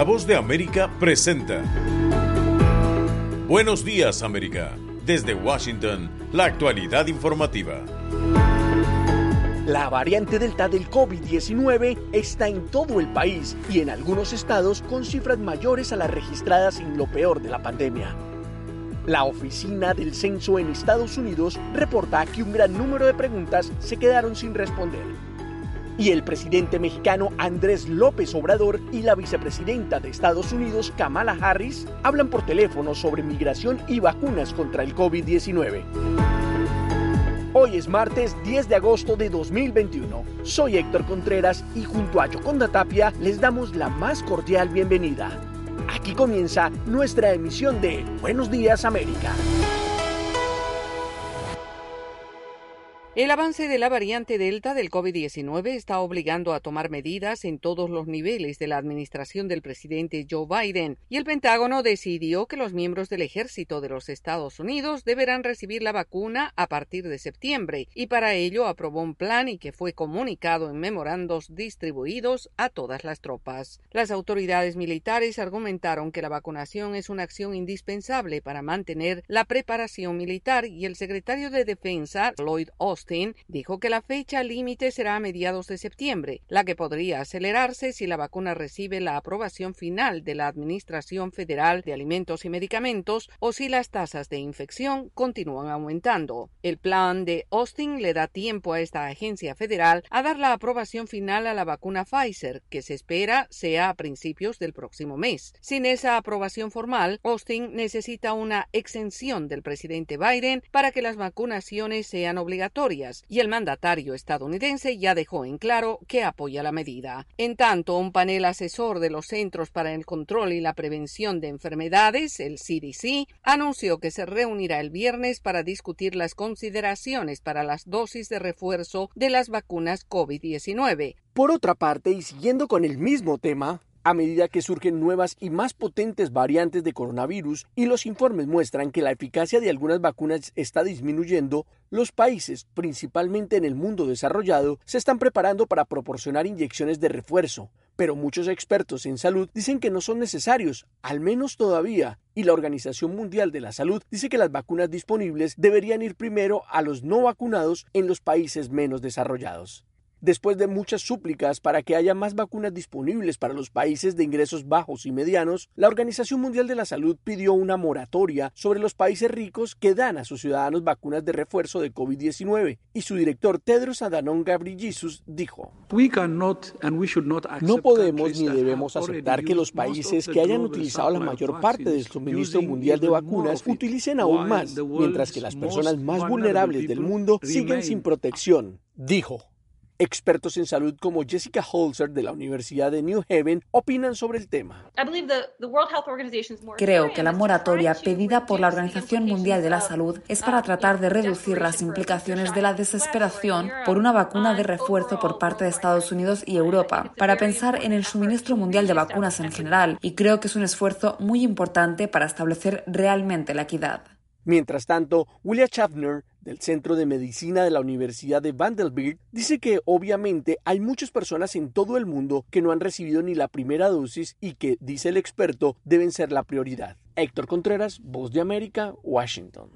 La voz de América presenta. Buenos días América. Desde Washington, la actualidad informativa. La variante Delta del COVID-19 está en todo el país y en algunos estados con cifras mayores a las registradas en lo peor de la pandemia. La Oficina del Censo en Estados Unidos reporta que un gran número de preguntas se quedaron sin responder. Y el presidente mexicano Andrés López Obrador y la vicepresidenta de Estados Unidos Kamala Harris hablan por teléfono sobre migración y vacunas contra el COVID-19. Hoy es martes 10 de agosto de 2021. Soy Héctor Contreras y junto a Yoconda Tapia les damos la más cordial bienvenida. Aquí comienza nuestra emisión de Buenos Días América. El avance de la variante Delta del COVID-19 está obligando a tomar medidas en todos los niveles de la administración del presidente Joe Biden y el Pentágono decidió que los miembros del ejército de los Estados Unidos deberán recibir la vacuna a partir de septiembre y para ello aprobó un plan y que fue comunicado en memorandos distribuidos a todas las tropas. Las autoridades militares argumentaron que la vacunación es una acción indispensable para mantener la preparación militar y el secretario de Defensa, Lloyd Austin, dijo que la fecha límite será a mediados de septiembre, la que podría acelerarse si la vacuna recibe la aprobación final de la Administración Federal de Alimentos y Medicamentos o si las tasas de infección continúan aumentando. El plan de Austin le da tiempo a esta agencia federal a dar la aprobación final a la vacuna Pfizer, que se espera sea a principios del próximo mes. Sin esa aprobación formal, Austin necesita una exención del presidente Biden para que las vacunaciones sean obligatorias y el mandatario estadounidense ya dejó en claro que apoya la medida. En tanto, un panel asesor de los Centros para el Control y la Prevención de Enfermedades, el CDC, anunció que se reunirá el viernes para discutir las consideraciones para las dosis de refuerzo de las vacunas COVID-19. Por otra parte, y siguiendo con el mismo tema, a medida que surgen nuevas y más potentes variantes de coronavirus y los informes muestran que la eficacia de algunas vacunas está disminuyendo, los países, principalmente en el mundo desarrollado, se están preparando para proporcionar inyecciones de refuerzo, pero muchos expertos en salud dicen que no son necesarios, al menos todavía, y la Organización Mundial de la Salud dice que las vacunas disponibles deberían ir primero a los no vacunados en los países menos desarrollados. Después de muchas súplicas para que haya más vacunas disponibles para los países de ingresos bajos y medianos, la Organización Mundial de la Salud pidió una moratoria sobre los países ricos que dan a sus ciudadanos vacunas de refuerzo de COVID-19 y su director Tedros Adhanom Ghebreyesus dijo: No podemos ni debemos aceptar que los países que hayan utilizado la mayor parte del suministro mundial de vacunas utilicen aún más, mientras que las personas más vulnerables del mundo siguen sin protección, dijo. Expertos en salud como Jessica Holzer de la Universidad de New Haven opinan sobre el tema. Creo que la moratoria pedida por la Organización Mundial de la Salud es para tratar de reducir las implicaciones de la desesperación por una vacuna de refuerzo por parte de Estados Unidos y Europa, para pensar en el suministro mundial de vacunas en general, y creo que es un esfuerzo muy importante para establecer realmente la equidad. Mientras tanto, William Schaffner, del Centro de Medicina de la Universidad de Vanderbilt, dice que obviamente hay muchas personas en todo el mundo que no han recibido ni la primera dosis y que, dice el experto, deben ser la prioridad. Héctor Contreras, Voz de América, Washington.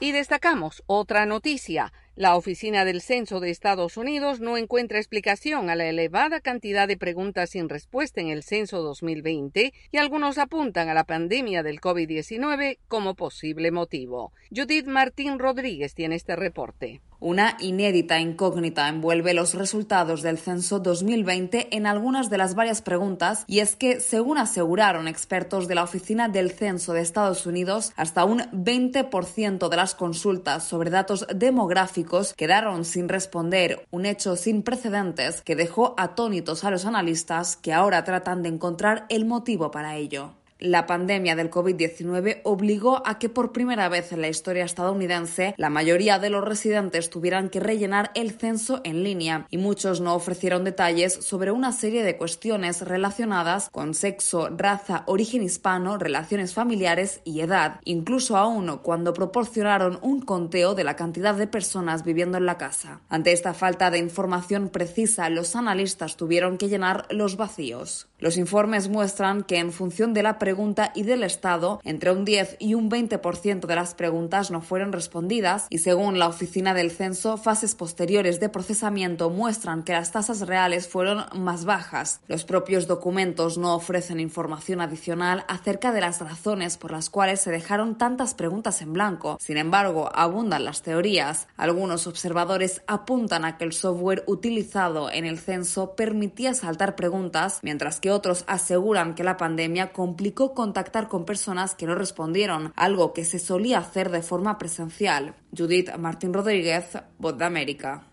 Y destacamos otra noticia. La Oficina del Censo de Estados Unidos no encuentra explicación a la elevada cantidad de preguntas sin respuesta en el censo 2020 y algunos apuntan a la pandemia del COVID-19 como posible motivo. Judith Martín Rodríguez tiene este reporte. Una inédita incógnita envuelve los resultados del censo 2020 en algunas de las varias preguntas y es que, según aseguraron expertos de la Oficina del Censo de Estados Unidos, hasta un 20% de las consultas sobre datos demográficos quedaron sin responder, un hecho sin precedentes que dejó atónitos a los analistas que ahora tratan de encontrar el motivo para ello. La pandemia del COVID-19 obligó a que por primera vez en la historia estadounidense la mayoría de los residentes tuvieran que rellenar el censo en línea y muchos no ofrecieron detalles sobre una serie de cuestiones relacionadas con sexo, raza, origen hispano, relaciones familiares y edad, incluso aún cuando proporcionaron un conteo de la cantidad de personas viviendo en la casa. Ante esta falta de información precisa, los analistas tuvieron que llenar los vacíos. Los informes muestran que en función de la pregunta y del estado, entre un 10 y un 20% de las preguntas no fueron respondidas y según la Oficina del Censo, fases posteriores de procesamiento muestran que las tasas reales fueron más bajas. Los propios documentos no ofrecen información adicional acerca de las razones por las cuales se dejaron tantas preguntas en blanco. Sin embargo, abundan las teorías. Algunos observadores apuntan a que el software utilizado en el censo permitía saltar preguntas, mientras que otros aseguran que la pandemia complicó contactar con personas que no respondieron, algo que se solía hacer de forma presencial. Judith Martín Rodríguez, Voz de América.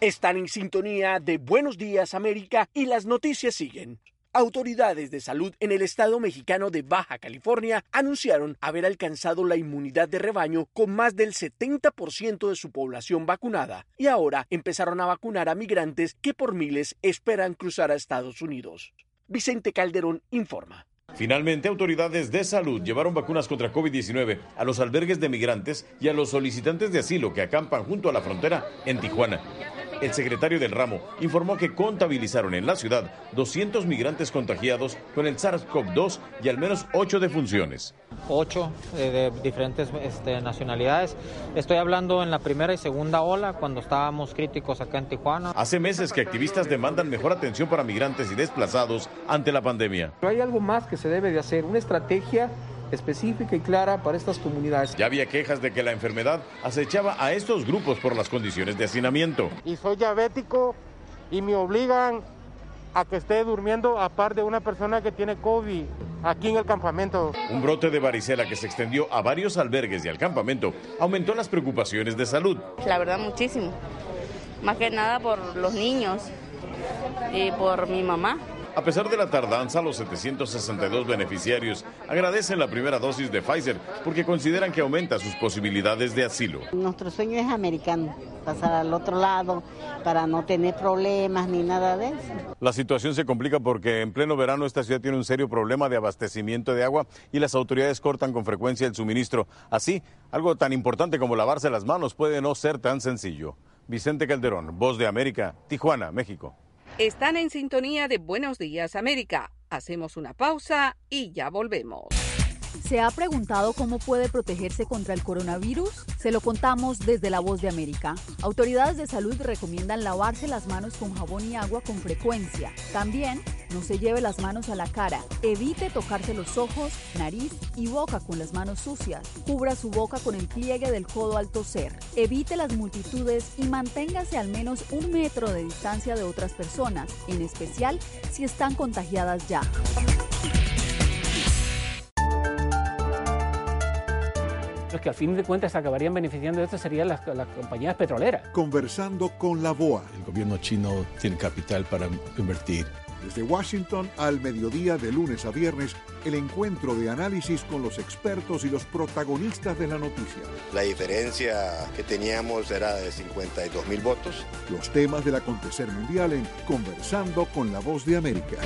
Están en sintonía de Buenos Días América y las noticias siguen. Autoridades de salud en el estado mexicano de Baja California anunciaron haber alcanzado la inmunidad de rebaño con más del 70% de su población vacunada y ahora empezaron a vacunar a migrantes que por miles esperan cruzar a Estados Unidos. Vicente Calderón informa. Finalmente, autoridades de salud llevaron vacunas contra COVID-19 a los albergues de migrantes y a los solicitantes de asilo que acampan junto a la frontera en Tijuana. El secretario del ramo informó que contabilizaron en la ciudad 200 migrantes contagiados con el SARS-CoV-2 y al menos 8 defunciones. 8 eh, de diferentes este, nacionalidades. Estoy hablando en la primera y segunda ola, cuando estábamos críticos acá en Tijuana. Hace meses que activistas demandan mejor atención para migrantes y desplazados ante la pandemia. Pero hay algo más que se debe de hacer, una estrategia específica y clara para estas comunidades. Ya había quejas de que la enfermedad acechaba a estos grupos por las condiciones de hacinamiento. Y soy diabético y me obligan a que esté durmiendo a par de una persona que tiene COVID aquí en el campamento. Un brote de varicela que se extendió a varios albergues y al campamento aumentó las preocupaciones de salud. La verdad muchísimo. Más que nada por los niños y por mi mamá. A pesar de la tardanza, los 762 beneficiarios agradecen la primera dosis de Pfizer porque consideran que aumenta sus posibilidades de asilo. Nuestro sueño es americano, pasar al otro lado para no tener problemas ni nada de eso. La situación se complica porque en pleno verano esta ciudad tiene un serio problema de abastecimiento de agua y las autoridades cortan con frecuencia el suministro. Así, algo tan importante como lavarse las manos puede no ser tan sencillo. Vicente Calderón, Voz de América, Tijuana, México. Están en sintonía de Buenos Días América. Hacemos una pausa y ya volvemos. ¿Se ha preguntado cómo puede protegerse contra el coronavirus? Se lo contamos desde La Voz de América. Autoridades de salud recomiendan lavarse las manos con jabón y agua con frecuencia. También no se lleve las manos a la cara. Evite tocarse los ojos, nariz y boca con las manos sucias. Cubra su boca con el pliegue del codo al toser. Evite las multitudes y manténgase al menos un metro de distancia de otras personas, en especial si están contagiadas ya. Los que al fin de cuentas acabarían beneficiando de esto serían las, las, compañías petroleras. Conversando con la BOA. El gobierno chino tiene capital para invertir. Desde Washington al mediodía de lunes a viernes, el encuentro de análisis con los expertos y los protagonistas de la noticia. La diferencia que teníamos era de 52 mil votos. Los temas del acontecer mundial en Conversando con la Voz de América.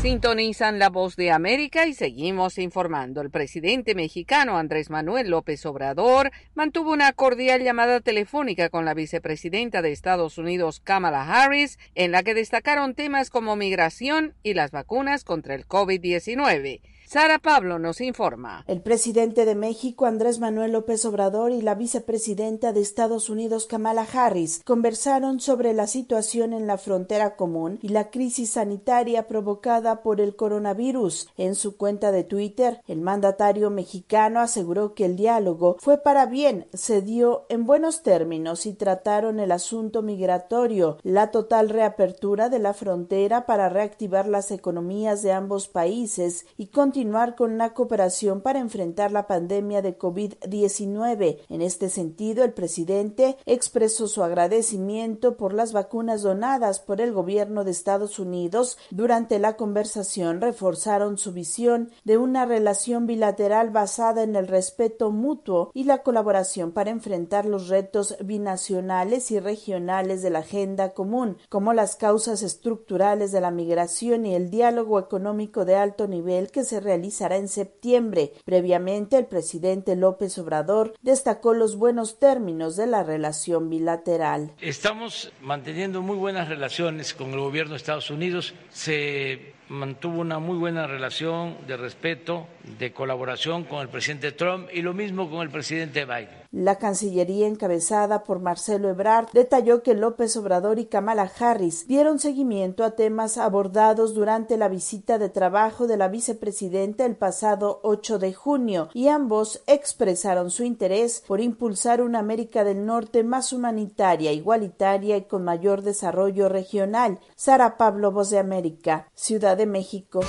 Sintonizan la voz de América y seguimos informando. El presidente mexicano Andrés Manuel López Obrador mantuvo una cordial llamada telefónica con la vicepresidenta de Estados Unidos, Kamala Harris, en la que destacaron temas como migración y las vacunas contra el COVID-19. Sara Pablo nos informa. El presidente de México, Andrés Manuel López Obrador, y la vicepresidenta de Estados Unidos, Kamala Harris, conversaron sobre la situación en la frontera común y la crisis sanitaria provocada por el coronavirus. En su cuenta de Twitter, el mandatario mexicano aseguró que el diálogo fue para bien, se dio en buenos términos y trataron el asunto migratorio, la total reapertura de la frontera para reactivar las economías de ambos países y continuar continuar con la cooperación para enfrentar la pandemia de COVID-19. En este sentido, el presidente expresó su agradecimiento por las vacunas donadas por el gobierno de Estados Unidos. Durante la conversación reforzaron su visión de una relación bilateral basada en el respeto mutuo y la colaboración para enfrentar los retos binacionales y regionales de la agenda común, como las causas estructurales de la migración y el diálogo económico de alto nivel que se realizará en septiembre. Previamente, el presidente López Obrador destacó los buenos términos de la relación bilateral. Estamos manteniendo muy buenas relaciones con el gobierno de Estados Unidos. Se mantuvo una muy buena relación de respeto, de colaboración con el presidente Trump y lo mismo con el presidente Biden. La Cancillería encabezada por Marcelo Ebrard detalló que López Obrador y Kamala Harris dieron seguimiento a temas abordados durante la visita de trabajo de la vicepresidenta el pasado 8 de junio y ambos expresaron su interés por impulsar una América del Norte más humanitaria, igualitaria y con mayor desarrollo regional. Sara Pablo, Voz de América, Ciudad de México.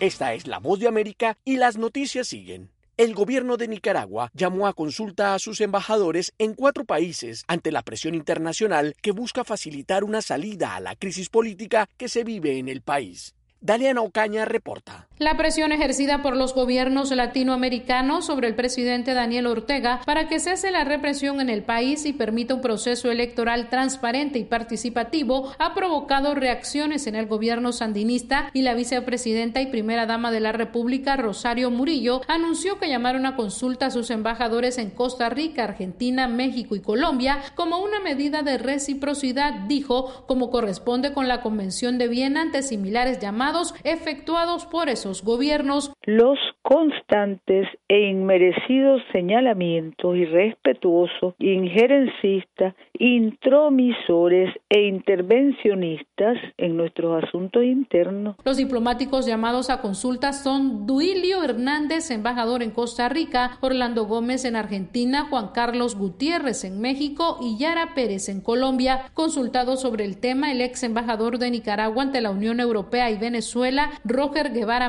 Esta es la voz de América y las noticias siguen. El gobierno de Nicaragua llamó a consulta a sus embajadores en cuatro países ante la presión internacional que busca facilitar una salida a la crisis política que se vive en el país. Daliana Ocaña reporta. La presión ejercida por los gobiernos latinoamericanos sobre el presidente Daniel Ortega para que cese la represión en el país y permita un proceso electoral transparente y participativo ha provocado reacciones en el gobierno sandinista y la vicepresidenta y primera dama de la República, Rosario Murillo, anunció que llamaron a consulta a sus embajadores en Costa Rica, Argentina, México y Colombia como una medida de reciprocidad, dijo, como corresponde con la Convención de Viena ante similares llamadas efectuados por esos gobiernos. Los constantes e inmerecidos señalamientos irrespetuosos, injerencistas, intromisores e intervencionistas en nuestros asuntos internos. Los diplomáticos llamados a consulta son Duilio Hernández, embajador en Costa Rica, Orlando Gómez en Argentina, Juan Carlos Gutiérrez en México y Yara Pérez en Colombia. Consultado sobre el tema, el ex embajador de Nicaragua ante la Unión Europea y Venezuela, Roger Guevara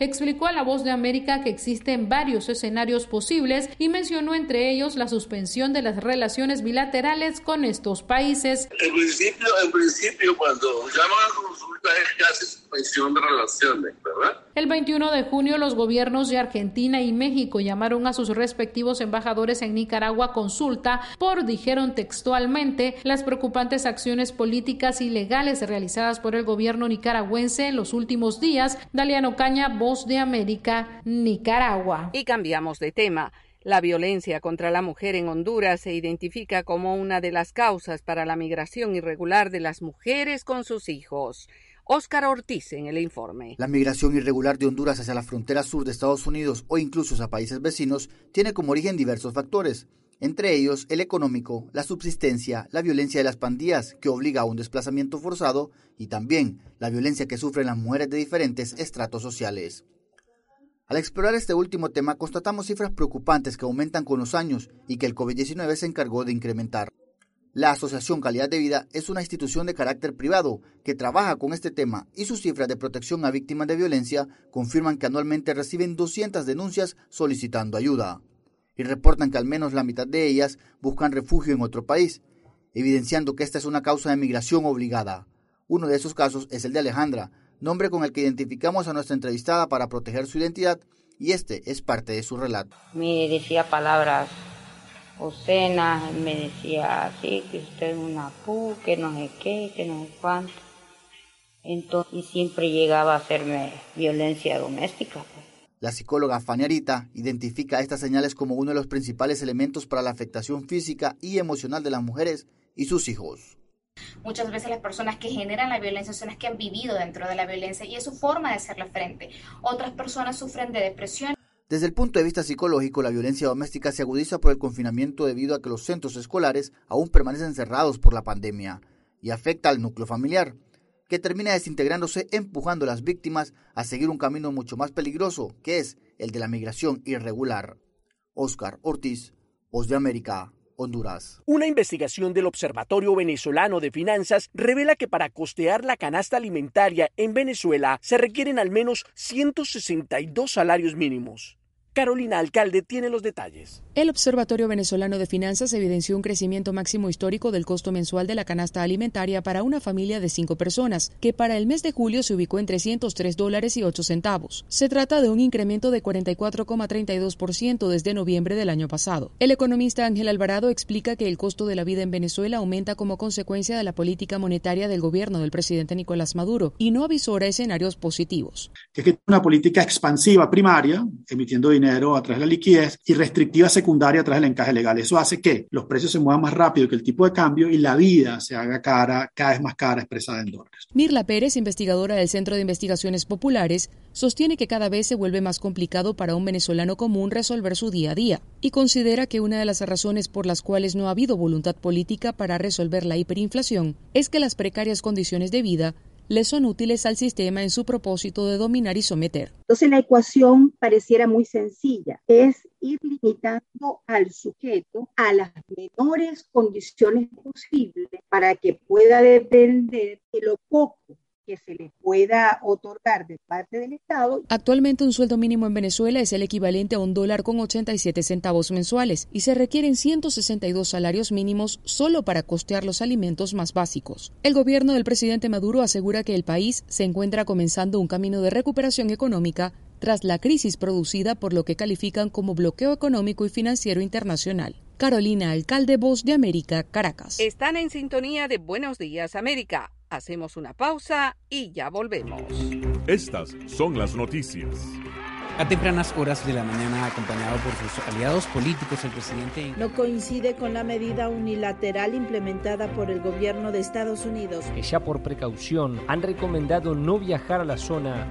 Explicó a La Voz de América que existen varios escenarios posibles y mencionó entre ellos la suspensión de las relaciones bilaterales con estos países. En principio, cuando llaman a consulta es suspensión de relaciones, ¿verdad? El 21 de junio los gobiernos de Argentina y México llamaron a sus respectivos embajadores en Nicaragua a consulta por, dijeron textualmente, las preocupantes acciones políticas y legales realizadas por el gobierno nicaragüense en los últimos días. Daliano Caña, Voz de América, Nicaragua. Y cambiamos de tema. La violencia contra la mujer en Honduras se identifica como una de las causas para la migración irregular de las mujeres con sus hijos. Óscar Ortiz en el informe. La migración irregular de Honduras hacia la frontera sur de Estados Unidos o incluso a países vecinos tiene como origen diversos factores, entre ellos el económico, la subsistencia, la violencia de las pandillas que obliga a un desplazamiento forzado y también la violencia que sufren las mujeres de diferentes estratos sociales. Al explorar este último tema constatamos cifras preocupantes que aumentan con los años y que el COVID-19 se encargó de incrementar. La Asociación Calidad de Vida es una institución de carácter privado que trabaja con este tema y sus cifras de protección a víctimas de violencia confirman que anualmente reciben 200 denuncias solicitando ayuda y reportan que al menos la mitad de ellas buscan refugio en otro país, evidenciando que esta es una causa de migración obligada. Uno de esos casos es el de Alejandra, nombre con el que identificamos a nuestra entrevistada para proteger su identidad, y este es parte de su relato. Me decía palabras obscenas, me decía así, que usted es una pu, que no sé qué, que no sé cuánto. Entonces, y siempre llegaba a hacerme violencia doméstica. Pues. La psicóloga Faniarita identifica estas señales como uno de los principales elementos para la afectación física y emocional de las mujeres y sus hijos. Muchas veces las personas que generan la violencia son las que han vivido dentro de la violencia y es su forma de hacerle frente. Otras personas sufren de depresión. Desde el punto de vista psicológico, la violencia doméstica se agudiza por el confinamiento debido a que los centros escolares aún permanecen cerrados por la pandemia y afecta al núcleo familiar, que termina desintegrándose empujando a las víctimas a seguir un camino mucho más peligroso, que es el de la migración irregular. Oscar Ortiz, Voz de América, Honduras. Una investigación del Observatorio Venezolano de Finanzas revela que para costear la canasta alimentaria en Venezuela se requieren al menos 162 salarios mínimos. Carolina Alcalde tiene los detalles. El Observatorio Venezolano de Finanzas evidenció un crecimiento máximo histórico del costo mensual de la canasta alimentaria para una familia de cinco personas, que para el mes de julio se ubicó en 303 dólares y 8 centavos. Se trata de un incremento de 44,32% desde noviembre del año pasado. El economista Ángel Alvarado explica que el costo de la vida en Venezuela aumenta como consecuencia de la política monetaria del gobierno del presidente Nicolás Maduro y no avisora escenarios positivos. Es que una política expansiva primaria, emitiendo dinero a través de la liquidez y restrictiva secundaria a través del encaje legal. Eso hace que los precios se muevan más rápido que el tipo de cambio y la vida se haga cara, cada vez más cara expresada en dólares. Mirla Pérez, investigadora del Centro de Investigaciones Populares, sostiene que cada vez se vuelve más complicado para un venezolano común resolver su día a día y considera que una de las razones por las cuales no ha habido voluntad política para resolver la hiperinflación es que las precarias condiciones de vida le son útiles al sistema en su propósito de dominar y someter. Entonces la ecuación pareciera muy sencilla, es ir limitando al sujeto a las menores condiciones posibles para que pueda depender de lo poco que se le pueda otorgar de parte del Estado. Actualmente un sueldo mínimo en Venezuela es el equivalente a un dólar con 87 centavos mensuales y se requieren 162 salarios mínimos solo para costear los alimentos más básicos. El gobierno del presidente Maduro asegura que el país se encuentra comenzando un camino de recuperación económica tras la crisis producida por lo que califican como bloqueo económico y financiero internacional. Carolina Alcalde, Voz de América, Caracas. Están en sintonía de Buenos Días, América. Hacemos una pausa y ya volvemos. Estas son las noticias. A tempranas horas de la mañana, acompañado por sus aliados políticos, el presidente... No coincide con la medida unilateral implementada por el gobierno de Estados Unidos. Que ya por precaución han recomendado no viajar a la zona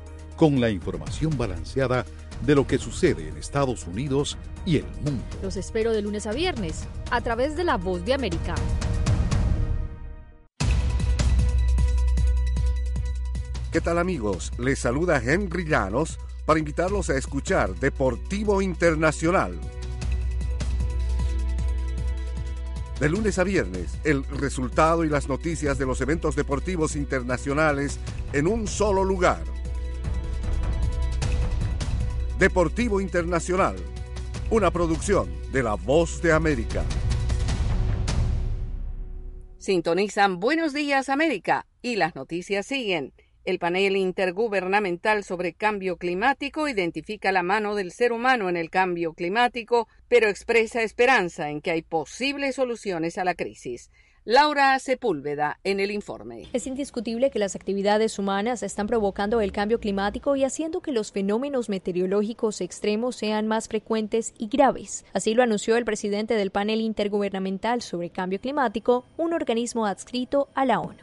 con la información balanceada de lo que sucede en Estados Unidos y el mundo. Los espero de lunes a viernes a través de La Voz de América. ¿Qué tal amigos? Les saluda Henry Llanos para invitarlos a escuchar Deportivo Internacional. De lunes a viernes, el resultado y las noticias de los eventos deportivos internacionales en un solo lugar Deportivo Internacional, una producción de La Voz de América. Sintonizan Buenos Días América y las noticias siguen. El panel intergubernamental sobre cambio climático identifica la mano del ser humano en el cambio climático, pero expresa esperanza en que hay posibles soluciones a la crisis. Laura Sepúlveda en el informe. Es indiscutible que las actividades humanas están provocando el cambio climático y haciendo que los fenómenos meteorológicos extremos sean más frecuentes y graves. Así lo anunció el presidente del panel intergubernamental sobre cambio climático, un organismo adscrito a la ONU.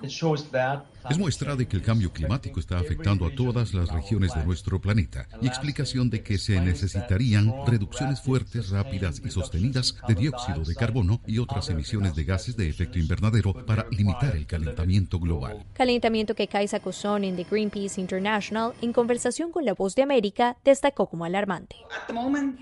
Es muestra de que el cambio climático está afectando a todas las regiones de nuestro planeta y explicación de que se necesitarían reducciones fuertes, rápidas y sostenidas de dióxido de carbono y otras emisiones de gases de efecto invernadero para limitar el calentamiento global. Calentamiento que Kaisa Cosón en The Greenpeace International, en conversación con La Voz de América, destacó como alarmante.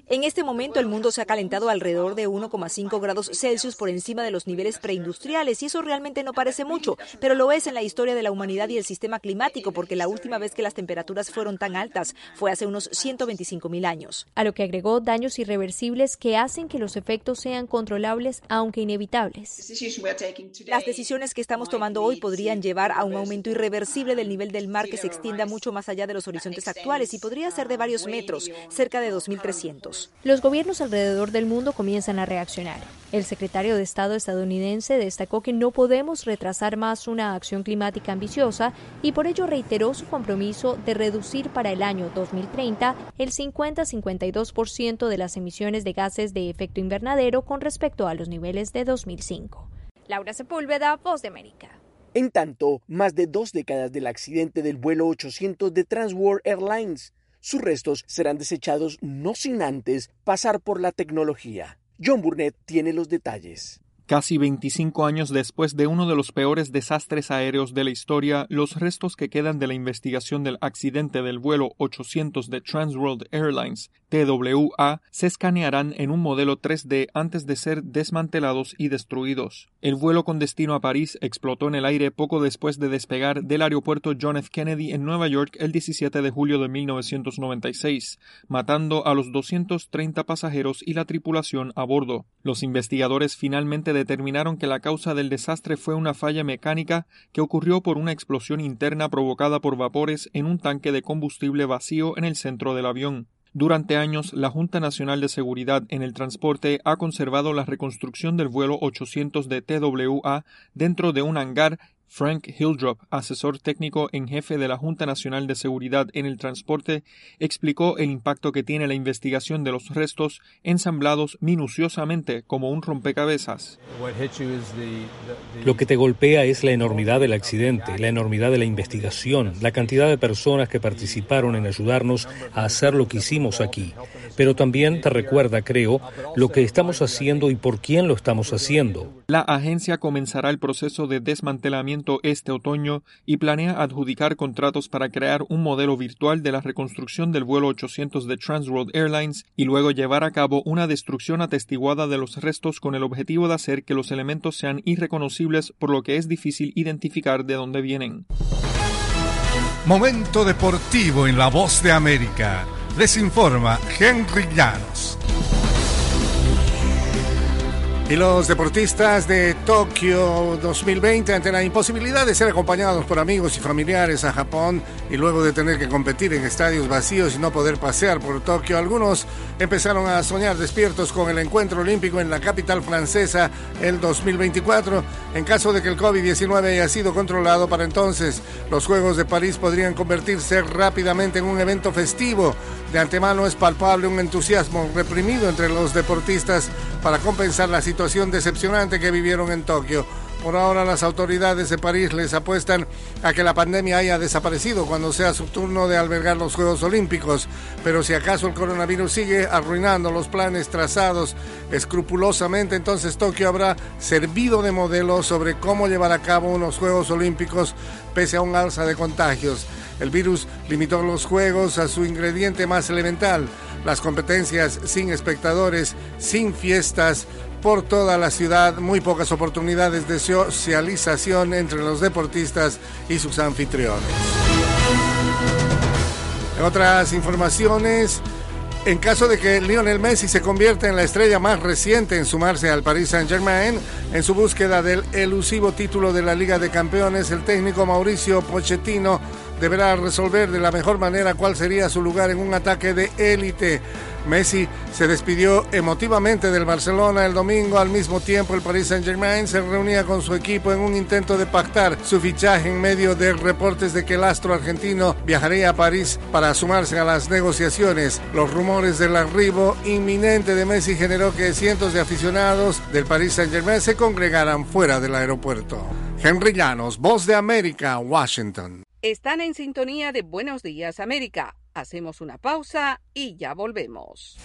En este momento el mundo se ha calentado alrededor de 1,5 grados Celsius por encima de los niveles preindustriales y eso realmente no parece mucho, pero lo es en la historia de la humanidad y el sistema climático, porque la última vez que las temperaturas fueron tan altas fue hace unos 125 mil años. A lo que agregó daños irreversibles que hacen que los efectos sean controlables, aunque inevitables. Las decisiones que estamos tomando hoy podrían llevar a un aumento irreversible del nivel del mar que se extienda mucho más allá de los horizontes actuales y podría ser de varios metros, cerca de 2.300. Los gobiernos alrededor del mundo comienzan a reaccionar. El secretario de Estado estadounidense destacó que no podemos retrasar más una acción climática ambiciosa y por ello reiteró su compromiso de reducir para el año 2030 el 50-52% de las emisiones de gases de efecto invernadero con respecto a los niveles de 2005. Laura Sepúlveda, Voz de América. En tanto, más de dos décadas del accidente del vuelo 800 de Transworld Airlines, sus restos serán desechados no sin antes pasar por la tecnología. John Burnett tiene los detalles. Casi 25 años después de uno de los peores desastres aéreos de la historia, los restos que quedan de la investigación del accidente del vuelo 800 de Transworld Airlines, TWA, se escanearán en un modelo 3D antes de ser desmantelados y destruidos. El vuelo con destino a París explotó en el aire poco después de despegar del aeropuerto John F. Kennedy en Nueva York el 17 de julio de 1996, matando a los 230 pasajeros y la tripulación a bordo. Los investigadores finalmente determinaron que la causa del desastre fue una falla mecánica que ocurrió por una explosión interna provocada por vapores en un tanque de combustible vacío en el centro del avión. Durante años, la Junta Nacional de Seguridad en el Transporte ha conservado la reconstrucción del vuelo 800 de TWA dentro de un hangar Frank Hildrop, asesor técnico en jefe de la Junta Nacional de Seguridad en el Transporte, explicó el impacto que tiene la investigación de los restos ensamblados minuciosamente como un rompecabezas. Lo que te golpea es la enormidad del accidente, la enormidad de la investigación, la cantidad de personas que participaron en ayudarnos a hacer lo que hicimos aquí. Pero también te recuerda, creo, lo que estamos haciendo y por quién lo estamos haciendo. La agencia comenzará el proceso de desmantelamiento este otoño y planea adjudicar contratos para crear un modelo virtual de la reconstrucción del vuelo 800 de Transworld Airlines y luego llevar a cabo una destrucción atestiguada de los restos con el objetivo de hacer que los elementos sean irreconocibles por lo que es difícil identificar de dónde vienen. Momento deportivo en la voz de América. Les informa Henry Llanos. Y los deportistas de Tokio 2020 ante la imposibilidad de ser acompañados por amigos y familiares a Japón y luego de tener que competir en estadios vacíos y no poder pasear por Tokio, algunos empezaron a soñar despiertos con el encuentro olímpico en la capital francesa el 2024. En caso de que el COVID-19 haya sido controlado para entonces, los Juegos de París podrían convertirse rápidamente en un evento festivo. De antemano es palpable un entusiasmo reprimido entre los deportistas para compensar la situación decepcionante que vivieron en Tokio. Por ahora las autoridades de París les apuestan a que la pandemia haya desaparecido cuando sea su turno de albergar los Juegos Olímpicos, pero si acaso el coronavirus sigue arruinando los planes trazados escrupulosamente, entonces Tokio habrá servido de modelo sobre cómo llevar a cabo unos Juegos Olímpicos pese a un alza de contagios. El virus limitó los Juegos a su ingrediente más elemental, las competencias sin espectadores, sin fiestas, por toda la ciudad, muy pocas oportunidades de socialización entre los deportistas y sus anfitriones. En otras informaciones, en caso de que Lionel Messi se convierta en la estrella más reciente en sumarse al Paris Saint-Germain, en su búsqueda del elusivo título de la Liga de Campeones, el técnico Mauricio Pochettino deberá resolver de la mejor manera cuál sería su lugar en un ataque de élite. Messi se despidió emotivamente del Barcelona el domingo. Al mismo tiempo, el Paris Saint-Germain se reunía con su equipo en un intento de pactar su fichaje en medio de reportes de que el astro argentino viajaría a París para sumarse a las negociaciones. Los rumores del arribo inminente de Messi generó que cientos de aficionados del Paris Saint-Germain se congregaran fuera del aeropuerto. Henry Llanos, Voz de América, Washington. Están en sintonía de Buenos Días América. Hacemos una pausa y ya volvemos.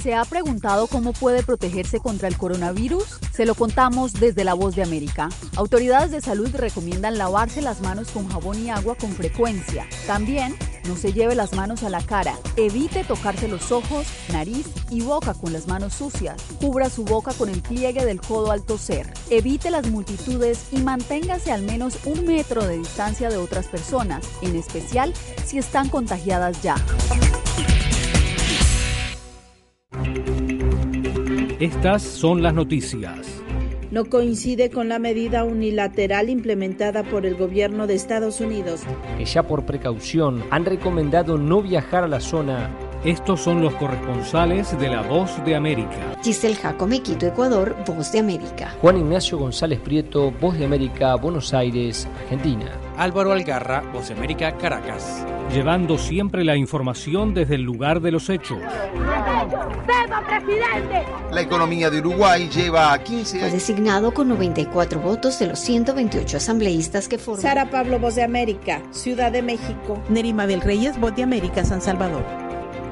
¿Se ha preguntado cómo puede protegerse contra el coronavirus? Se lo contamos desde La Voz de América. Autoridades de salud recomiendan lavarse las manos con jabón y agua con frecuencia. También no se lleve las manos a la cara. Evite tocarse los ojos, nariz y boca con las manos sucias. Cubra su boca con el pliegue del codo al toser. Evite las multitudes y manténgase al menos un metro de distancia de otras personas, en especial si están contagiadas ya. Estas son las noticias. No coincide con la medida unilateral implementada por el gobierno de Estados Unidos. Que ya por precaución han recomendado no viajar a la zona estos son los corresponsales de La Voz de América. Giselle Jacome, Quito, Ecuador, Voz de América. Juan Ignacio González Prieto, Voz de América, Buenos Aires, Argentina. Álvaro Algarra, Voz de América, Caracas. Llevando siempre la información desde el lugar de los hechos. presidente! La economía de Uruguay lleva a 15 años. Fue designado con 94 votos de los 128 asambleístas que forman. Sara Pablo, Voz de América, Ciudad de México. Nerima Mabel Reyes, Voz de América, San Salvador.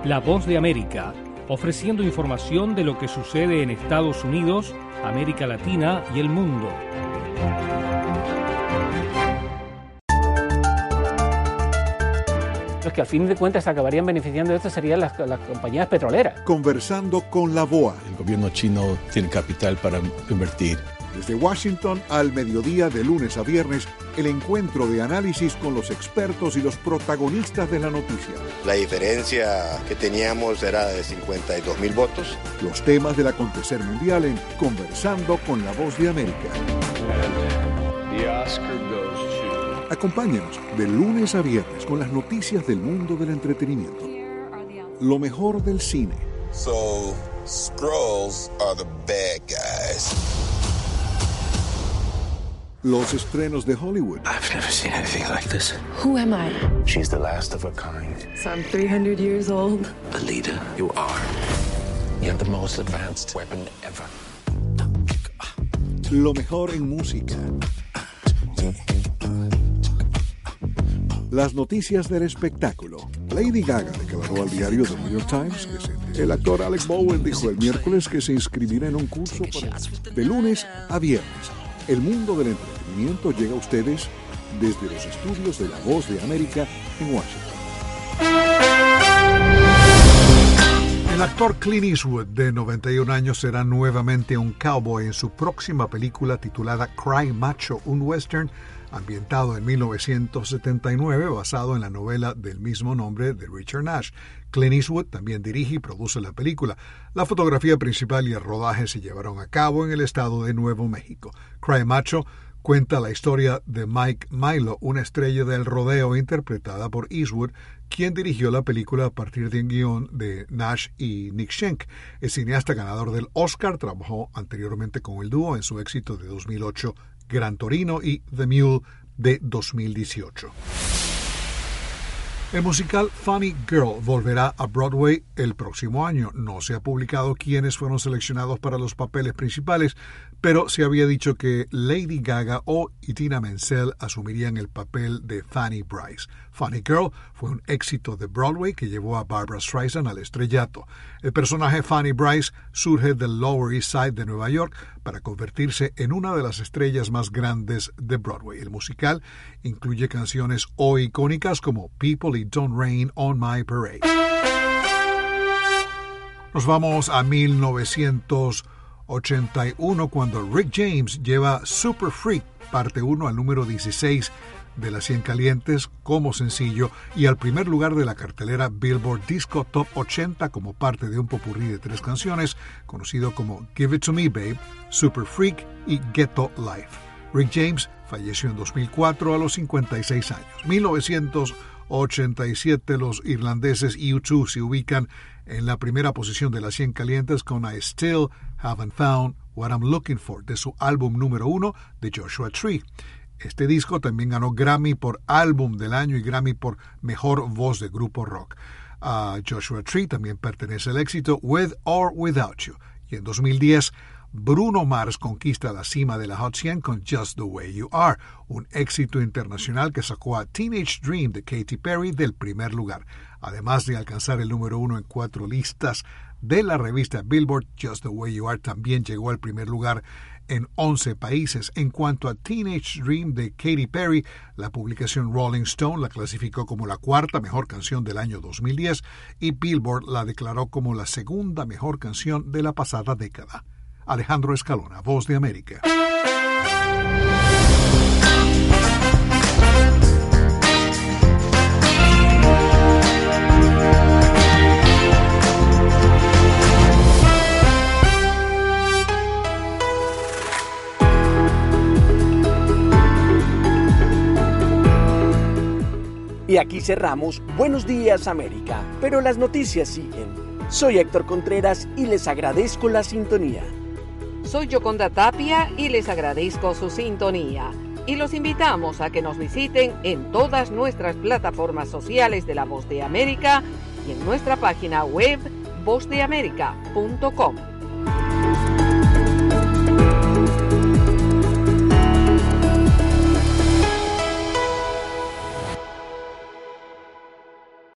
La Voz de América, ofreciendo información de lo que sucede en Estados Unidos, América Latina y el mundo. Los que al fin de cuentas acabarían beneficiando de esto serían las, las compañías petroleras. Conversando con la BOA. El gobierno chino tiene capital para invertir desde Washington al mediodía de lunes a viernes, el encuentro de análisis con los expertos y los protagonistas de la noticia. La diferencia que teníamos era de 52 mil votos. Los temas del acontecer mundial en Conversando con la Voz de América. Acompáñenos de lunes a viernes con las noticias del mundo del entretenimiento. Lo mejor del cine. So, Scrolls are the bad guys los estrenos de Hollywood. I've never seen anything like this. Who am I? She's the last of her kind. So I'm 300 years old. A leader, you are. You have the most advanced weapon ever. Lo mejor en música. Las noticias del espectáculo. Lady Gaga declaró al diario The New York Times que el actor Alec Bowen dijo el miércoles que se inscribirá en un curso para, de lunes a viernes el mundo del entretenimiento llega a ustedes desde los estudios de La Voz de América en Washington. El actor Clint Eastwood, de 91 años, será nuevamente un cowboy en su próxima película titulada Cry Macho, un western ambientado en 1979 basado en la novela del mismo nombre de Richard Nash. Clint Eastwood también dirige y produce la película. La fotografía principal y el rodaje se llevaron a cabo en el estado de Nuevo México. Cry Macho cuenta la historia de Mike Milo, una estrella del rodeo interpretada por Eastwood, quien dirigió la película a partir de un guion de Nash y Nick Schenk. El cineasta ganador del Oscar trabajó anteriormente con el dúo en su éxito de 2008 Gran Torino y The Mule de 2018. El musical Funny Girl volverá a Broadway el próximo año. No se ha publicado quiénes fueron seleccionados para los papeles principales, pero se había dicho que Lady Gaga o Itina Menzel asumirían el papel de Fanny Bryce. Funny Girl fue un éxito de Broadway que llevó a Barbara Streisand al estrellato. El personaje Fanny Bryce surge del Lower East Side de Nueva York para convertirse en una de las estrellas más grandes de Broadway. El musical incluye canciones o icónicas como People It Don't Rain on My Parade. Nos vamos a 1981 cuando Rick James lleva Super Freak parte 1 al número 16 de las 100 calientes como sencillo y al primer lugar de la cartelera Billboard Disco Top 80 como parte de un popurrí de tres canciones conocido como Give It To Me Babe, Super Freak y Ghetto Life. Rick James falleció en 2004 a los 56 años. 1987 los irlandeses U2 se ubican en la primera posición de las 100 calientes con I Still Haven't Found What I'm Looking For de su álbum número uno de Joshua Tree. Este disco también ganó Grammy por Álbum del Año y Grammy por Mejor Voz de Grupo Rock. A Joshua Tree también pertenece el éxito With or Without You. Y en 2010, Bruno Mars conquista la cima de la Hot 100 con Just the Way You Are, un éxito internacional que sacó a Teenage Dream de Katy Perry del primer lugar. Además de alcanzar el número uno en cuatro listas de la revista Billboard, Just the Way You Are también llegó al primer lugar en 11 países. En cuanto a Teenage Dream de Katy Perry, la publicación Rolling Stone la clasificó como la cuarta mejor canción del año 2010 y Billboard la declaró como la segunda mejor canción de la pasada década. Alejandro Escalona, Voz de América. Y aquí cerramos Buenos días América, pero las noticias siguen. Soy Héctor Contreras y les agradezco la sintonía. Soy Yoconda Tapia y les agradezco su sintonía. Y los invitamos a que nos visiten en todas nuestras plataformas sociales de La Voz de América y en nuestra página web vozdeamerica.com.